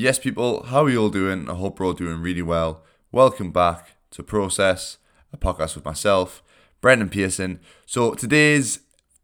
Yes, people, how are you all doing? I hope we're all doing really well. Welcome back to Process, a podcast with myself, Brendan Pearson. So today's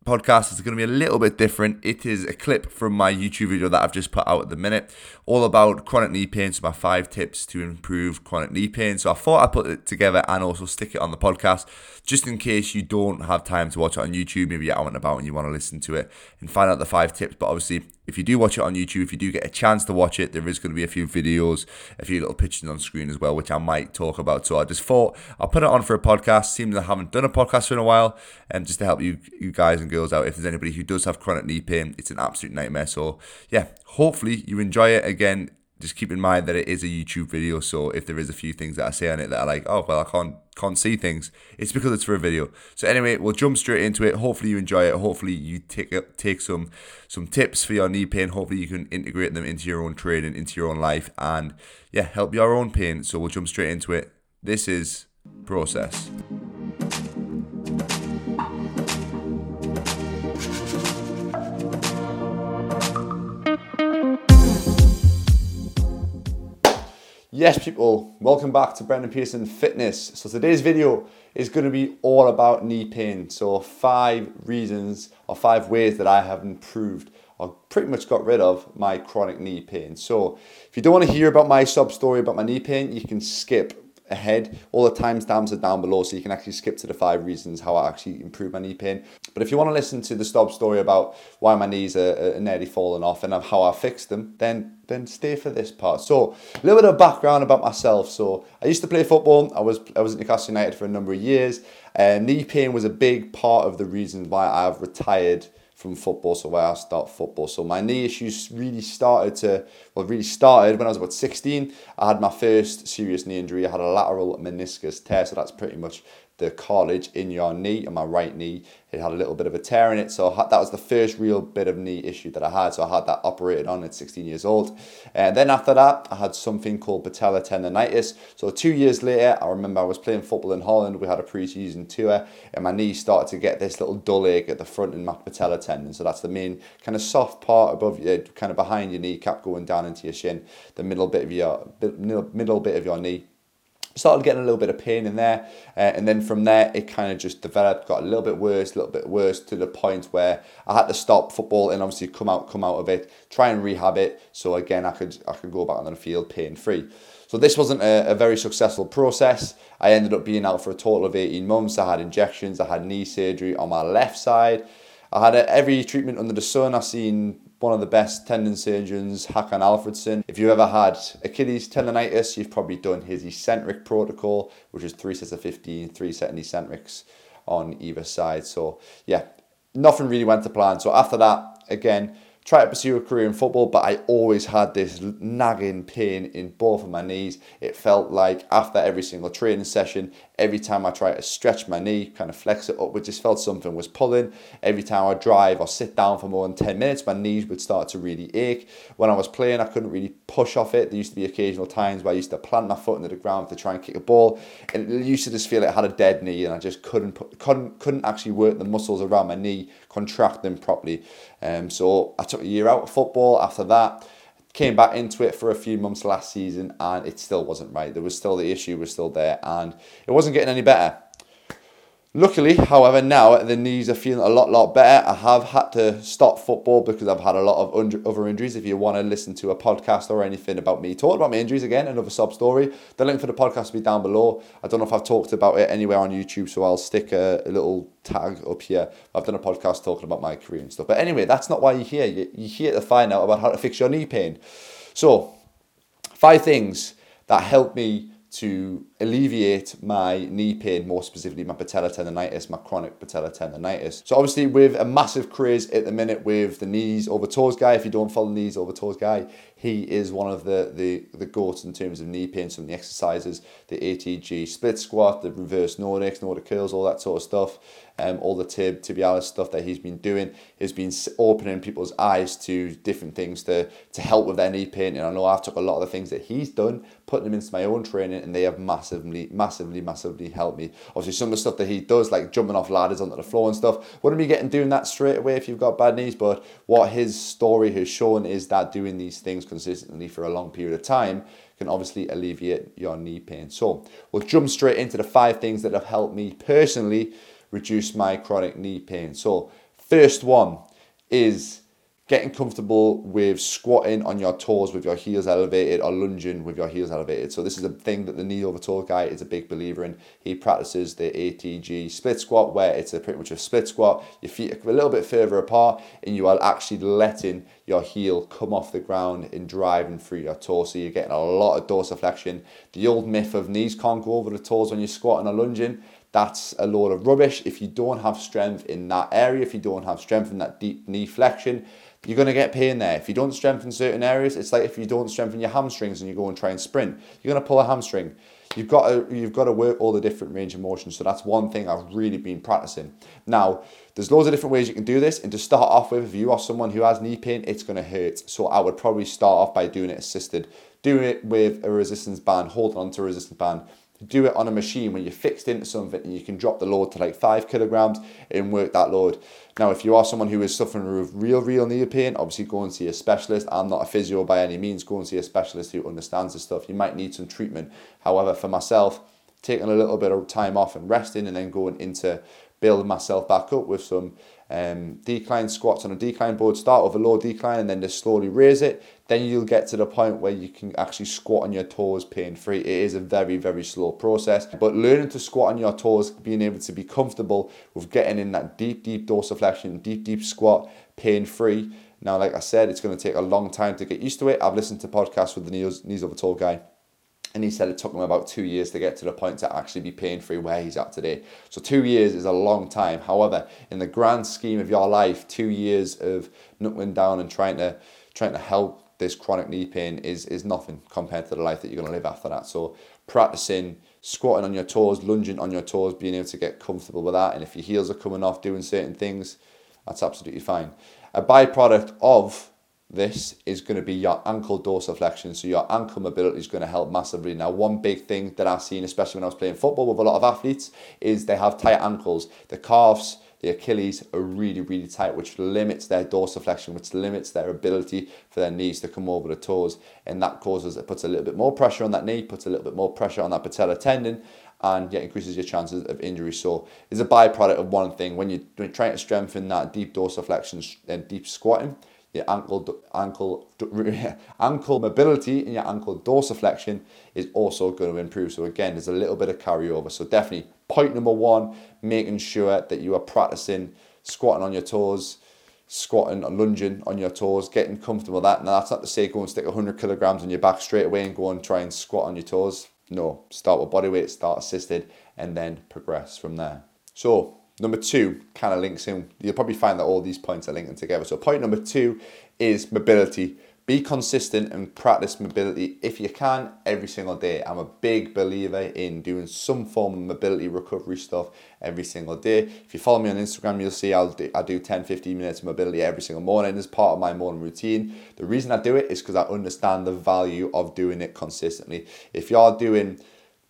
podcast is going to be a little bit different. It is a clip from my YouTube video that I've just put out at the minute, all about chronic knee pain. So, my five tips to improve chronic knee pain. So, I thought I'd put it together and also stick it on the podcast just in case you don't have time to watch it on YouTube. Maybe you're out and about and you want to listen to it and find out the five tips. But obviously, if you do watch it on YouTube, if you do get a chance to watch it, there is going to be a few videos, a few little pictures on screen as well, which I might talk about. So I just thought I'll put it on for a podcast. Seems I haven't done a podcast for a while, and um, just to help you, you guys and girls out. If there's anybody who does have chronic knee pain, it's an absolute nightmare. So yeah, hopefully you enjoy it. Again, just keep in mind that it is a YouTube video, so if there is a few things that I say on it that are like, oh well, I can't can't see things, it's because it's for a video. So anyway, we'll jump straight into it. Hopefully you enjoy it. Hopefully you take uh, take some some tips for your knee pain. Hopefully you can integrate them into your own training, into your own life, and yeah, help your own pain. So we'll jump straight into it. This is process. Yes, people, welcome back to Brendan Pearson Fitness. So today's video is going to be all about knee pain. So five reasons or five ways that I have improved or pretty much got rid of my chronic knee pain. So if you don't want to hear about my sub story about my knee pain, you can skip ahead. All the timestamps are down below, so you can actually skip to the five reasons how I actually improved my knee pain. But if you want to listen to the stop story about why my knees are, are nearly falling off and how I fixed them, then then stay for this part. So a little bit of background about myself. So I used to play football. I was I was at Newcastle United for a number of years. Uh, knee pain was a big part of the reason why I've retired from football, so why I start football. So my knee issues really started to, well, really started when I was about 16. I had my first serious knee injury. I had a lateral meniscus tear, so that's pretty much the cartilage in your knee and my right knee. It had a little bit of a tear in it. So that was the first real bit of knee issue that i had. So i had that operated on at 16 years old. And then after that i had something called patella tendonitis. So two years later i remember i was playing football in holland. We had a pre-season tour and my knee started to get this little dull ache at the front in my patella tendon. So that's the main kind of soft part above your, kind of behind your kneecap going down into your shin the middle bit of your middle bit of your knee started getting a little bit of pain in there uh, and then from there it kind of just developed got a little bit worse a little bit worse to the point where i had to stop football and obviously come out come out of it try and rehab it so again i could i could go back on the field pain free so this wasn't a, a very successful process. I ended up being out for a total of 18 months. I had injections i had knee surgery on my left side I had every treatment under the sun. I've seen one of the best tendon surgeons, Hakan Alfredson. If you've ever had Achilles tendonitis, you've probably done his eccentric protocol, which is three sets of 15, three set eccentrics on either side. So yeah, nothing really went to plan. So after that, again, try to pursue a career in football, but I always had this nagging pain in both of my knees. It felt like after every single training session, every time I tried to stretch my knee, kind of flex it up, it just felt something was pulling. Every time I drive or sit down for more than 10 minutes, my knees would start to really ache. When I was playing, I couldn't really push off it. There used to be occasional times where I used to plant my foot into the ground to try and kick a ball, and it used to just feel like I had a dead knee, and I just couldn't put, couldn't couldn't actually work the muscles around my knee, contract them properly. Um, so I took a year out of football after that. Came back into it for a few months last season and it still wasn't right. There was still the issue was still there and it wasn't getting any better. Luckily, however, now the knees are feeling a lot, lot better. I have had to stop football because I've had a lot of other injuries. If you want to listen to a podcast or anything about me talking about my injuries again, another sub story, the link for the podcast will be down below. I don't know if I've talked about it anywhere on YouTube, so I'll stick a, a little tag up here. I've done a podcast talking about my career and stuff. But anyway, that's not why you're here. You're here to find out about how to fix your knee pain. So, five things that helped me to alleviate my knee pain, more specifically my patella tendonitis, my chronic patella tendonitis. So obviously with a massive craze at the minute with the knees over toes guy, if you don't follow the knees over toes guy, he is one of the, the, the goats in terms of knee pain, some of the exercises, the ATG split squat, the reverse Nordics, Nordic curls, all that sort of stuff um, all the tib tibialis stuff that he's been doing has been opening people's eyes to different things to to help with their knee pain. And I know I've took a lot of the things that he's done, putting them into my own training, and they have massive massively, massively, massively helped me. Obviously, some of the stuff that he does, like jumping off ladders onto the floor and stuff, wouldn't be getting doing that straight away if you've got bad knees. But what his story has shown is that doing these things consistently for a long period of time can obviously alleviate your knee pain. So we'll jump straight into the five things that have helped me personally reduce my chronic knee pain. So first one is getting comfortable with squatting on your toes with your heels elevated or lunging with your heels elevated. So this is a thing that the knee over toe guy is a big believer in. He practices the ATG split squat where it's a pretty much a split squat. Your feet are a little bit further apart and you are actually letting your heel come off the ground and driving through your toes. So you're getting a lot of dorsiflexion. The old myth of knees can't go over the toes when you're squatting or lunging that's a load of rubbish. If you don't have strength in that area, if you don't have strength in that deep knee flexion, you're going to get pain there. If you don't strengthen certain areas, it's like if you don't strengthen your hamstrings and you go and try and sprint, you're going to pull a hamstring. You've got to you've got to work all the different range of motion. So that's one thing I've really been practicing. Now, there's loads of different ways you can do this. And to start off with, if you are someone who has knee pain, it's going to hurt. So I would probably start off by doing it assisted. Doing it with a resistance band, holding onto a resistance band do it on a machine when you're fixed into something and you can drop the load to like five kilograms and work that load. Now, if you are someone who is suffering with real, real knee pain, obviously go and see a specialist. I'm not a physio by any means. Go and see a specialist who understands the stuff. You might need some treatment. However, for myself, taking a little bit of time off and resting and then going into building myself back up with some um, decline squats on a decline board, start with a low decline and then just slowly raise it. Then you'll get to the point where you can actually squat on your toes pain free. It is a very, very slow process, but learning to squat on your toes, being able to be comfortable with getting in that deep, deep dorsiflexion, deep, deep squat pain free. Now, like I said, it's going to take a long time to get used to it. I've listened to podcasts with the knees, knees over toe guy and he said it took him about two years to get to the point to actually be pain free where he's at today. So two years is a long time. However, in the grand scheme of your life, two years of knuckling down and trying to trying to help this chronic knee pain is is nothing compared to the life that you're going to live after that. So practicing squatting on your toes, lunging on your toes, being able to get comfortable with that, and if your heels are coming off doing certain things, that's absolutely fine. A byproduct of this is going to be your ankle dorsiflexion. So your ankle mobility is going to help massively. Now, one big thing that I've seen, especially when I was playing football with a lot of athletes, is they have tight ankles. The calves, the Achilles are really, really tight, which limits their dorsiflexion, which limits their ability for their knees to come over the toes. And that causes, it puts a little bit more pressure on that knee, puts a little bit more pressure on that patellar tendon, and yeah, increases your chances of injury. So it's a byproduct of one thing. When you're trying to strengthen that deep dorsiflexion and uh, deep squatting, your ankle ankle ankle mobility and your ankle dorsiflexion is also going to improve. So again, there's a little bit of carryover. So definitely point number one, making sure that you are practicing squatting on your toes, squatting or lunging on your toes, getting comfortable with that. Now that's not to say go and stick 100 kilograms on your back straight away and go and try and squat on your toes. No, start with body weight, start assisted, and then progress from there. So Number two kind of links in. You'll probably find that all these points are linking together. So, point number two is mobility. Be consistent and practice mobility if you can every single day. I'm a big believer in doing some form of mobility recovery stuff every single day. If you follow me on Instagram, you'll see I'll do, I do 10 15 minutes of mobility every single morning as part of my morning routine. The reason I do it is because I understand the value of doing it consistently. If you're doing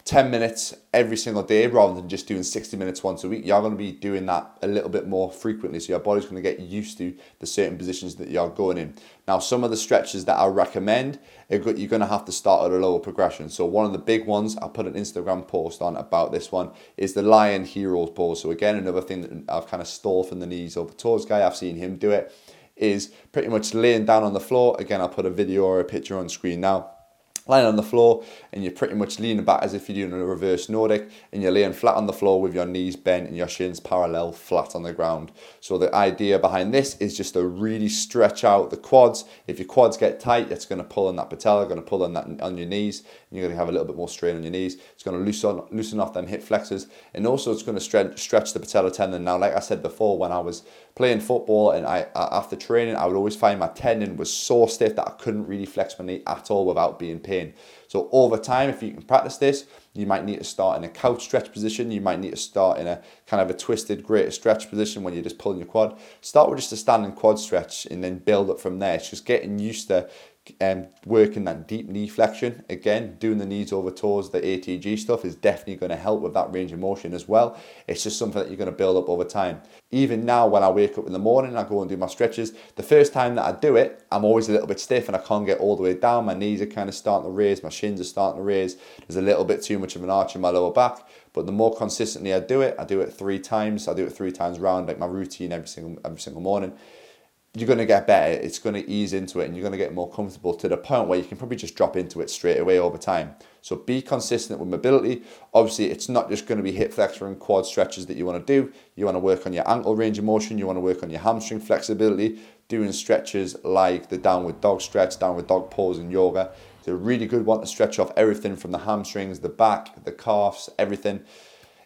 10 minutes every single day rather than just doing 60 minutes once a week. You're going to be doing that a little bit more frequently. So your body's going to get used to the certain positions that you're going in. Now, some of the stretches that I recommend, you're going to have to start at a lower progression. So one of the big ones, I put an Instagram post on about this one, is the Lion Heroes pose. So again, another thing that I've kind of stole from the knees over toes guy. I've seen him do it, is pretty much laying down on the floor. Again, I'll put a video or a picture on screen now lying on the floor and you're pretty much leaning back as if you're doing a reverse Nordic and you're laying flat on the floor with your knees bent and your shins parallel flat on the ground. So the idea behind this is just to really stretch out the quads. If your quads get tight, it's going to pull on that patella, going to pull on that on your knees. You're going to have a little bit more strain on your knees. It's going to loosen loosen off them hip flexors and also it's going to stretch stretch the patella tendon. Now, like I said before, when I was playing football and I after training, I would always find my tendon was so stiff that I couldn't really flex my knee at all without being pain. So over time, if you can practice this, you might need to start in a couch stretch position. You might need to start in a kind of a twisted greater stretch position when you're just pulling your quad. Start with just a standing quad stretch and then build up from there. It's just getting used to um, working that deep knee flexion. Again, doing the knees over toes, the ATG stuff is definitely going to help with that range of motion as well. It's just something that you're going to build up over time. Even now, when I wake up in the morning, I go and do my stretches. The first time that I do it, I'm always a little bit stiff and I can't get all the way down. My knees are kind of starting to raise, my shins are starting to raise. There's a little bit too much of an arch in my lower back. But the more consistently I do it, I do it three times. I do it three times round, like my routine every single every single morning you're going to get better. It's going to ease into it and you're going to get more comfortable to the point where you can probably just drop into it straight away over time. So be consistent with mobility. Obviously, it's not just going to be hip flexor and quad stretches that you want to do. You want to work on your ankle range of motion. You want to work on your hamstring flexibility, doing stretches like the downward dog stretch, downward dog pose in yoga. It's a really good one to stretch off everything from the hamstrings, the back, the calves, everything.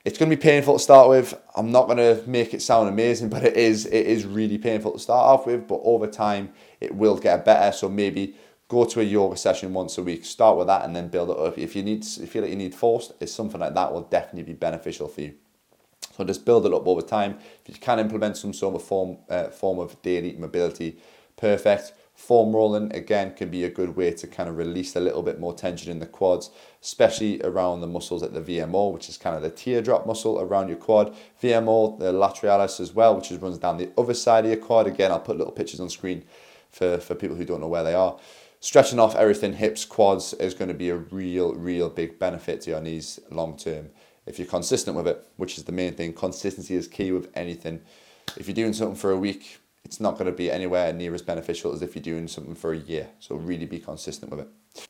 It's going to be painful to start with. I'm not going to make it sound amazing, but it is it is really painful to start off with. But over time, it will get better. So maybe go to a yoga session once a week. Start with that and then build it up. If you need, if you feel like you need force, it's something like that will definitely be beneficial for you. So just build it up over time. If you can implement some sort of form uh, form of daily mobility, perfect. Foam rolling again can be a good way to kind of release a little bit more tension in the quads, especially around the muscles at the VMO, which is kind of the teardrop muscle around your quad. VMO, the lateralis as well, which is, runs down the other side of your quad. Again, I'll put little pictures on screen for, for people who don't know where they are. Stretching off everything, hips, quads, is going to be a real, real big benefit to your knees long term if you're consistent with it, which is the main thing. Consistency is key with anything. If you're doing something for a week, it's not going to be anywhere near as beneficial as if you're doing something for a year. So really be consistent with it.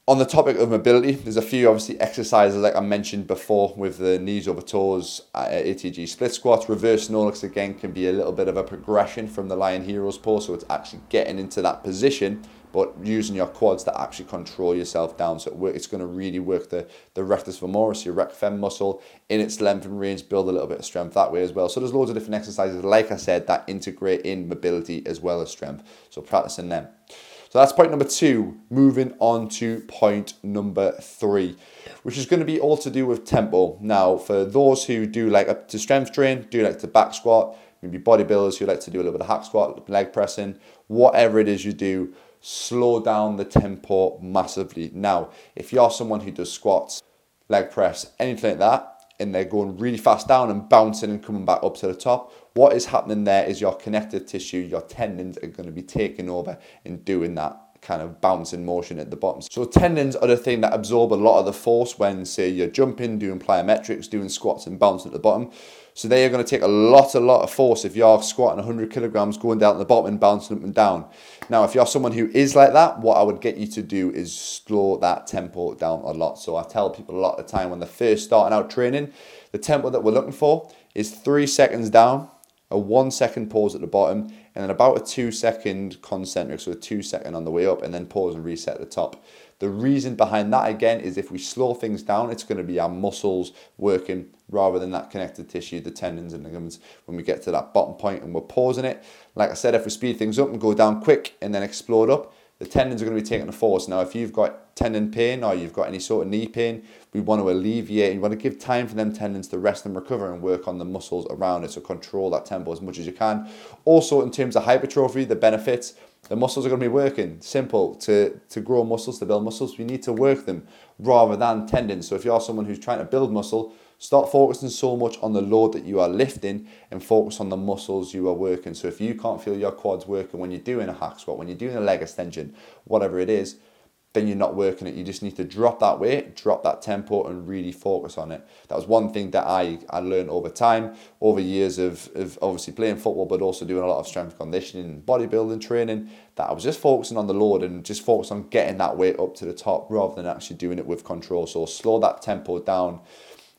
On the topic of mobility, there's a few obviously exercises like I mentioned before with the knees over toes, uh, ATG split squats, reverse Nordics again can be a little bit of a progression from the Lion Heroes pose. So it's actually getting into that position but using your quads to actually control yourself down. So it's going to really work the, the rectus femoris, your rec fem muscle in its length and range, build a little bit of strength that way as well. So there's loads of different exercises, like I said, that integrate in mobility as well as strength. So practicing them. So that's point number two. Moving on to point number three, which is going to be all to do with tempo. Now, for those who do like to strength train, do like to back squat, maybe bodybuilders who like to do a little bit of hack squat, leg pressing, whatever it is you do, slow down the tempo massively. Now, if you're someone who does squats, leg press, anything like that, and they're going really fast down and bouncing and coming back up to the top, what is happening there is your connective tissue, your tendons are going to be taking over and doing that kind of bouncing motion at the bottom. So tendons are the thing that absorb a lot of the force when, say, you're jumping, doing plyometrics, doing squats and bouncing at the bottom. So they are going to take a lot, a lot of force if you're squatting 100 kilograms, going down at the bottom and bouncing up and down. Now, if you're someone who is like that, what I would get you to do is slow that tempo down a lot. So I tell people a lot of the time when they're first starting out training, the tempo that we're looking for is three seconds down, a one second pause at the bottom, and then about a two second concentric, so a two second on the way up, and then pause and reset the top. The reason behind that again is if we slow things down, it's going to be our muscles working rather than that connective tissue, the tendons and the ligaments when we get to that bottom point and we're pausing it. Like I said, if we speed things up and go down quick and then explode up, the tendons are going to be taking the force. Now, if you've got tendon pain or you've got any sort of knee pain, we want to alleviate, you want to give time for them tendons to rest and recover and work on the muscles around it. So control that tempo as much as you can. Also, in terms of hypertrophy, the benefits, the muscles are going to be working. Simple. To, to grow muscles, to build muscles, we need to work them rather than tendons. So if you're someone who's trying to build muscle, Stop focusing so much on the load that you are lifting and focus on the muscles you are working. So if you can't feel your quads working when you're doing a hack squat, when you're doing a leg extension, whatever it is, then you're not working it. You just need to drop that weight, drop that tempo, and really focus on it. That was one thing that I, I learned over time, over years of, of obviously playing football, but also doing a lot of strength conditioning, bodybuilding training, that I was just focusing on the load and just focus on getting that weight up to the top rather than actually doing it with control. So slow that tempo down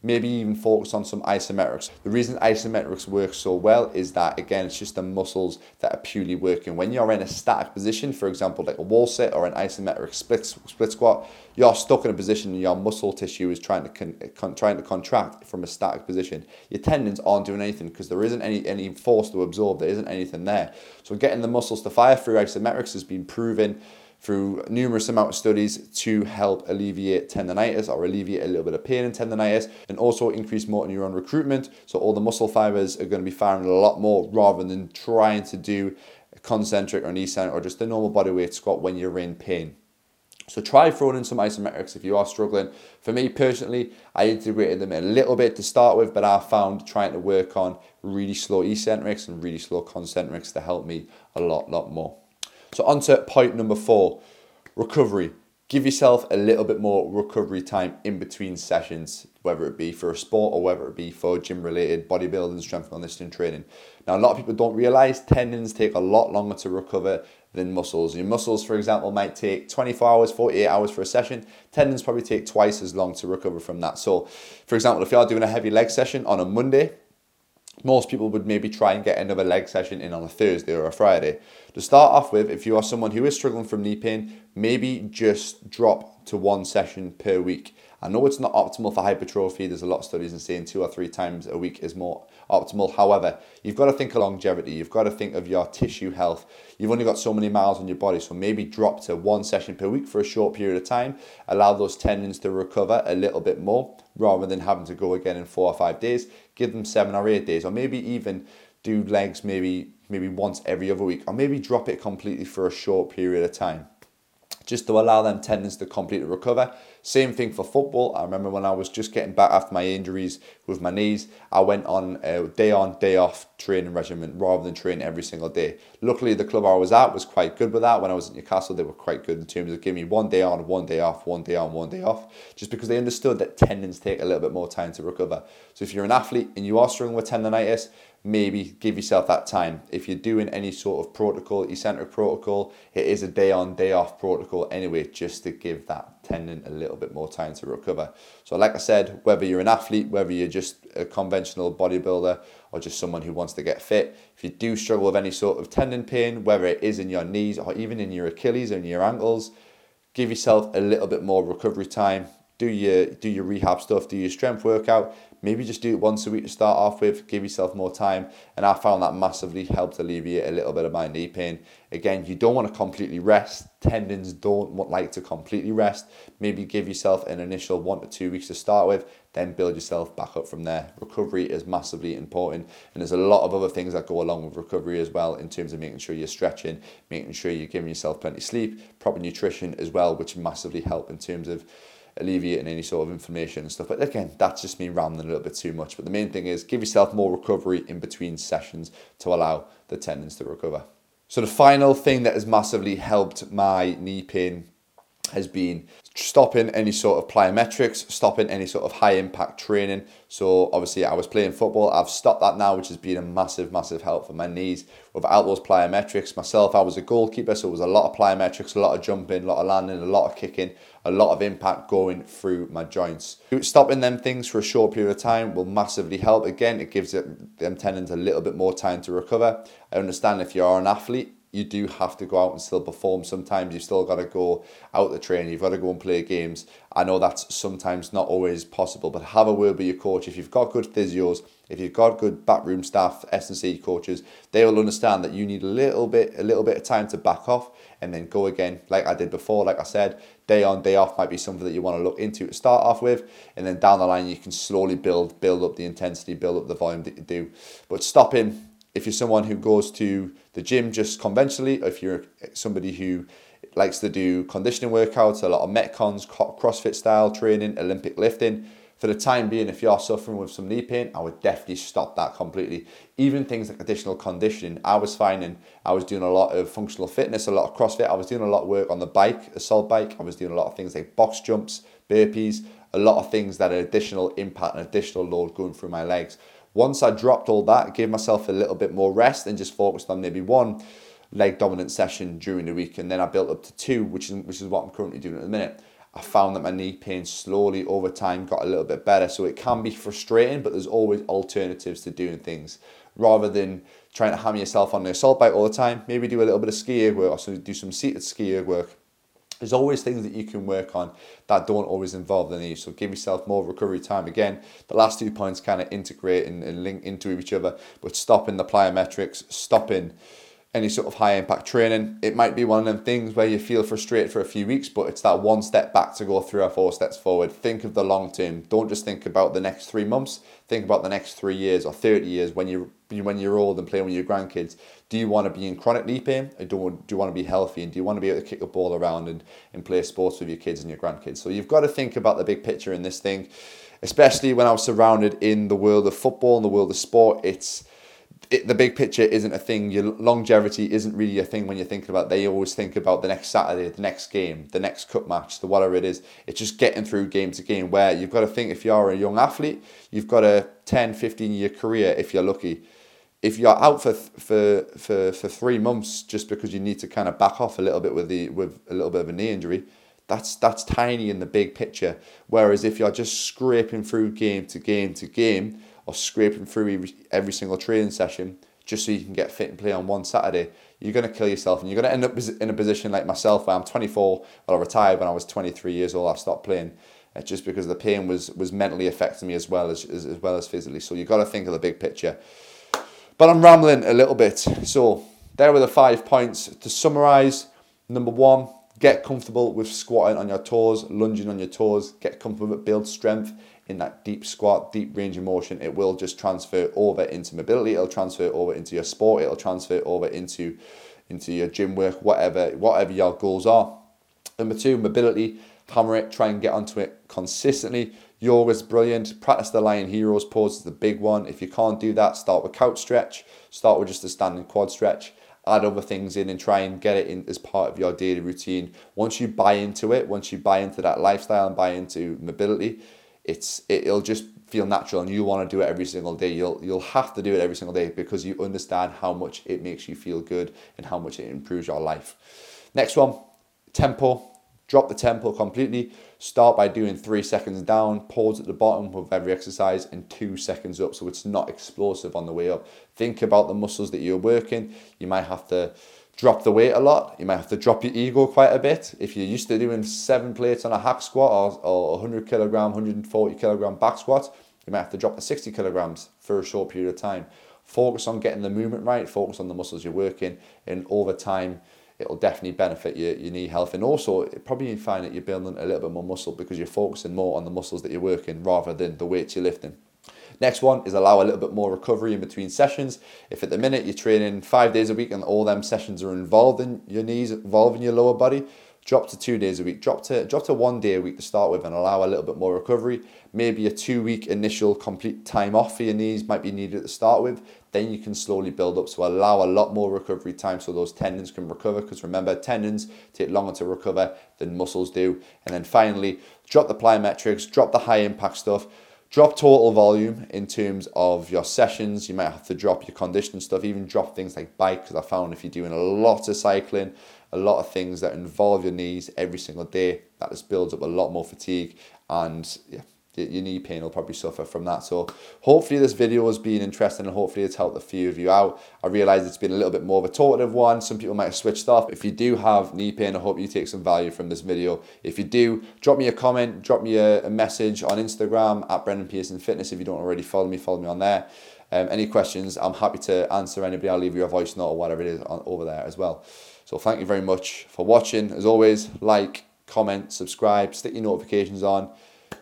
maybe even focus on some isometrics. The reason isometrics work so well is that, again, it's just the muscles that are purely working. When you're in a static position, for example, like a wall sit or an isometric split, split squat, you're stuck in a position and your muscle tissue is trying to con, con, trying to contract from a static position. Your tendons aren't doing anything because there isn't any, any force to absorb, there isn't anything there. So getting the muscles to fire through isometrics has been proven through numerous amount of studies to help alleviate tendonitis or alleviate a little bit of pain in tendonitis and also increase motor neuron recruitment. So all the muscle fibers are going to be firing a lot more rather than trying to do concentric or an eccentric or just a normal body weight squat when you're in pain. So try throwing in some isometrics if you are struggling. For me personally, I integrated them a little bit to start with, but I found trying to work on really slow eccentrics and really slow concentrics to help me a lot, lot more. So on to point number four, recovery. Give yourself a little bit more recovery time in between sessions, whether it be for a sport or whether it be for gym related bodybuilding, strength and conditioning training. Now, a lot of people don't realize tendons take a lot longer to recover than muscles. Your muscles, for example, might take 24 hours, 48 hours for a session. Tendons probably take twice as long to recover from that. So, for example, if you are doing a heavy leg session on a Monday, most people would maybe try and get another leg session in on a Thursday or a Friday. To start off with, if you are someone who is struggling from knee pain, maybe just drop to one session per week. I know it's not optimal for hypertrophy. There's a lot of studies and saying two or three times a week is more optimal. However, you've got to think of longevity. You've got to think of your tissue health. You've only got so many miles on your body, so maybe drop to one session per week for a short period of time. Allow those tendons to recover a little bit more rather than having to go again in four or five days. Give them seven or eight days, or maybe even do legs maybe maybe once every other week, or maybe drop it completely for a short period of time just to allow them tendons to completely recover. Same thing for football. I remember when I was just getting back after my injuries with my knees, I went on a day on, day off training regimen rather than training every single day. Luckily, the club I was at was quite good with that. When I was at Newcastle, they were quite good in terms of giving me one day on, one day off, one day on, one day off, just because they understood that tendons take a little bit more time to recover. So if you're an athlete and you are struggling with tendonitis, maybe give yourself that time. If you're doing any sort of protocol, eccentric protocol, it is a day on, day off protocol anyway, just to give that tendon a little bit more time to recover. So, like I said, whether you're an athlete, whether you're just a conventional bodybuilder, or just someone who wants to get fit, if you do struggle with any sort of tendon pain, whether it is in your knees or even in your Achilles in your ankles, give yourself a little bit more recovery time. Do your do your rehab stuff, do your strength workout, maybe just do it once a week to start off with, give yourself more time. And I found that massively helped alleviate a little bit of my knee pain. Again, you don't want to completely rest. Tendons don't want, like to completely rest. Maybe give yourself an initial one to two weeks to start with, then build yourself back up from there. Recovery is massively important. And there's a lot of other things that go along with recovery as well in terms of making sure you're stretching, making sure you're giving yourself plenty of sleep, proper nutrition as well, which massively help in terms of alleviating any sort of inflammation and stuff. But again, that's just me rambling a little bit too much. But the main thing is give yourself more recovery in between sessions to allow the tendons to recover. So the final thing that has massively helped my knee pain has been stopping any sort of plyometrics, stopping any sort of high impact training. So obviously I was playing football. I've stopped that now, which has been a massive, massive help for my knees. Without those plyometrics, myself, I was a goalkeeper, so it was a lot of plyometrics, a lot of jumping, a lot of landing, a lot of kicking, a lot of impact going through my joints. Stopping them things for a short period of time will massively help. Again, it gives them tendons a little bit more time to recover. I understand if you're an athlete, you do have to go out and still perform. Sometimes you've still got to go out the train, you've got to go and play games. I know that's sometimes not always possible, but have a word with your coach. If you've got good physios, if you've got good backroom staff, S&C coaches, they will understand that you need a little bit, a little bit of time to back off and then go again, like I did before. Like I said, day on, day off might be something that you want to look into to start off with, and then down the line you can slowly build, build up the intensity, build up the volume that you do. But stopping if you're someone who goes to the gym just conventionally, or if you're somebody who likes to do conditioning workouts, a lot of Metcons, CrossFit style training, Olympic lifting, for the time being, if you're suffering with some knee pain, I would definitely stop that completely. Even things like additional conditioning, I was finding I was doing a lot of functional fitness, a lot of CrossFit. I was doing a lot of work on the bike, assault bike. I was doing a lot of things like box jumps, burpees, a lot of things that are additional impact and additional load going through my legs. Once I dropped all that, gave myself a little bit more rest and just focused on maybe one leg dominant session during the week, and then I built up to two, which is which is what I'm currently doing at the minute. I found that my knee pain slowly over time got a little bit better. So it can be frustrating, but there's always alternatives to doing things rather than trying to hammer yourself on the assault bike all the time. Maybe do a little bit of ski work or do some seated ski work there's always things that you can work on that don't always involve the knee. So give yourself more recovery time. Again, the last two points kind of integrate and, and link into each other, but stopping the plyometrics, stopping any sort of high impact training. It might be one of them things where you feel frustrated for a few weeks, but it's that one step back to go three or four steps forward. Think of the long term. Don't just think about the next three months. Think about the next three years or 30 years when you when you're old and playing with your grandkids. Do you want to be in chronic knee pain or do, do you want to be healthy and do you want to be able to kick a ball around and, and play sports with your kids and your grandkids? So you've got to think about the big picture in this thing, especially when I was surrounded in the world of football and the world of sport. It's it, the big picture isn't a thing. Your longevity isn't really a thing when you're thinking about. They always think about the next Saturday, the next game, the next cup match, the whatever it is. It's just getting through game to game. Where you've got to think if you're a young athlete, you've got a 10, 15 year career if you're lucky. If you're out for for for for three months just because you need to kind of back off a little bit with the with a little bit of a knee injury, that's that's tiny in the big picture. Whereas if you're just scraping through game to game to game or scraping through every, every single training session just so you can get fit and play on one Saturday, you're going to kill yourself and you're going to end up in a position like myself where I'm 24, well, I retired when I was 23 years old, I stopped playing uh, just because the pain was was mentally affecting me as well as, as, as well as physically. So you've got to think of the big picture. But I'm rambling a little bit. So there were the five points. To summarize, number one, get comfortable with squatting on your toes, lunging on your toes, get comfortable build strength in that deep squat, deep range of motion, it will just transfer over into mobility, it'll transfer over into your sport, it'll transfer over into into your gym work, whatever whatever your goals are. Number two, mobility, hammer it, try and get onto it consistently. Yoga's brilliant. Practice the Lion Heroes pose is the big one. If you can't do that, start with couch stretch, start with just a standing quad stretch add other things in and try and get it in as part of your daily routine. Once you buy into it, once you buy into that lifestyle and buy into mobility, it's it'll just feel natural and you want to do it every single day. You'll you'll have to do it every single day because you understand how much it makes you feel good and how much it improves your life. Next one tempo. Drop the tempo completely. Start by doing three seconds down pause at the bottom with every exercise and two seconds up so it's not explosive on the way up. Think about the muscles that you're working. You might have to drop the weight a lot. You might have to drop your ego quite a bit. If you're used to doing seven plates on a hack squat or, or 100 kilogram, 140 kilogram back squat, you might have to drop to 60 kilograms for a short period of time. Focus on getting the movement right, focus on the muscles you're working, and over time, it'll definitely benefit your, your knee health. And also, probably you find that you're building a little bit more muscle because you're focusing more on the muscles that you're working rather than the weights you're lifting. Next one is allow a little bit more recovery in between sessions. If at the minute you're training five days a week and all them sessions are involved in your knees, involved in your lower body, drop to two days a week, drop to drop to one day a week to start with and allow a little bit more recovery. Maybe a two week initial complete time off for your knees might be needed to start with. Then you can slowly build up. So allow a lot more recovery time so those tendons can recover. Because remember, tendons take longer to recover than muscles do. And then finally, drop the plyometrics, drop the high impact stuff drop total volume in terms of your sessions. You might have to drop your conditioning stuff, even drop things like bike, because I found if you're doing a lot of cycling, a lot of things that involve your knees every single day, that just builds up a lot more fatigue and yeah, your knee pain will probably suffer from that. So hopefully this video has been interesting and hopefully it's helped a few of you out. I realise it's been a little bit more of a talkative one. Some people might have switched off. If you do have knee pain, I hope you take some value from this video. If you do, drop me a comment, drop me a, a message on Instagram at Brendan Pearson Fitness. If you don't already follow me, follow me on there. Um, any questions, I'm happy to answer anybody. I'll leave you a voice note or whatever it is on, over there as well. So thank you very much for watching. As always, like, comment, subscribe, stick your notifications on.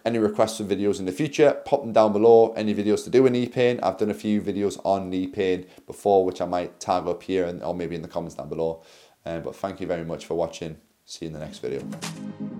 Any requests for videos in the future, pop them down below. Any videos to do with knee pain, I've done a few videos on knee pain before, which I might tag up here and or maybe in the comments down below. Um, but thank you very much for watching. See you in the next video.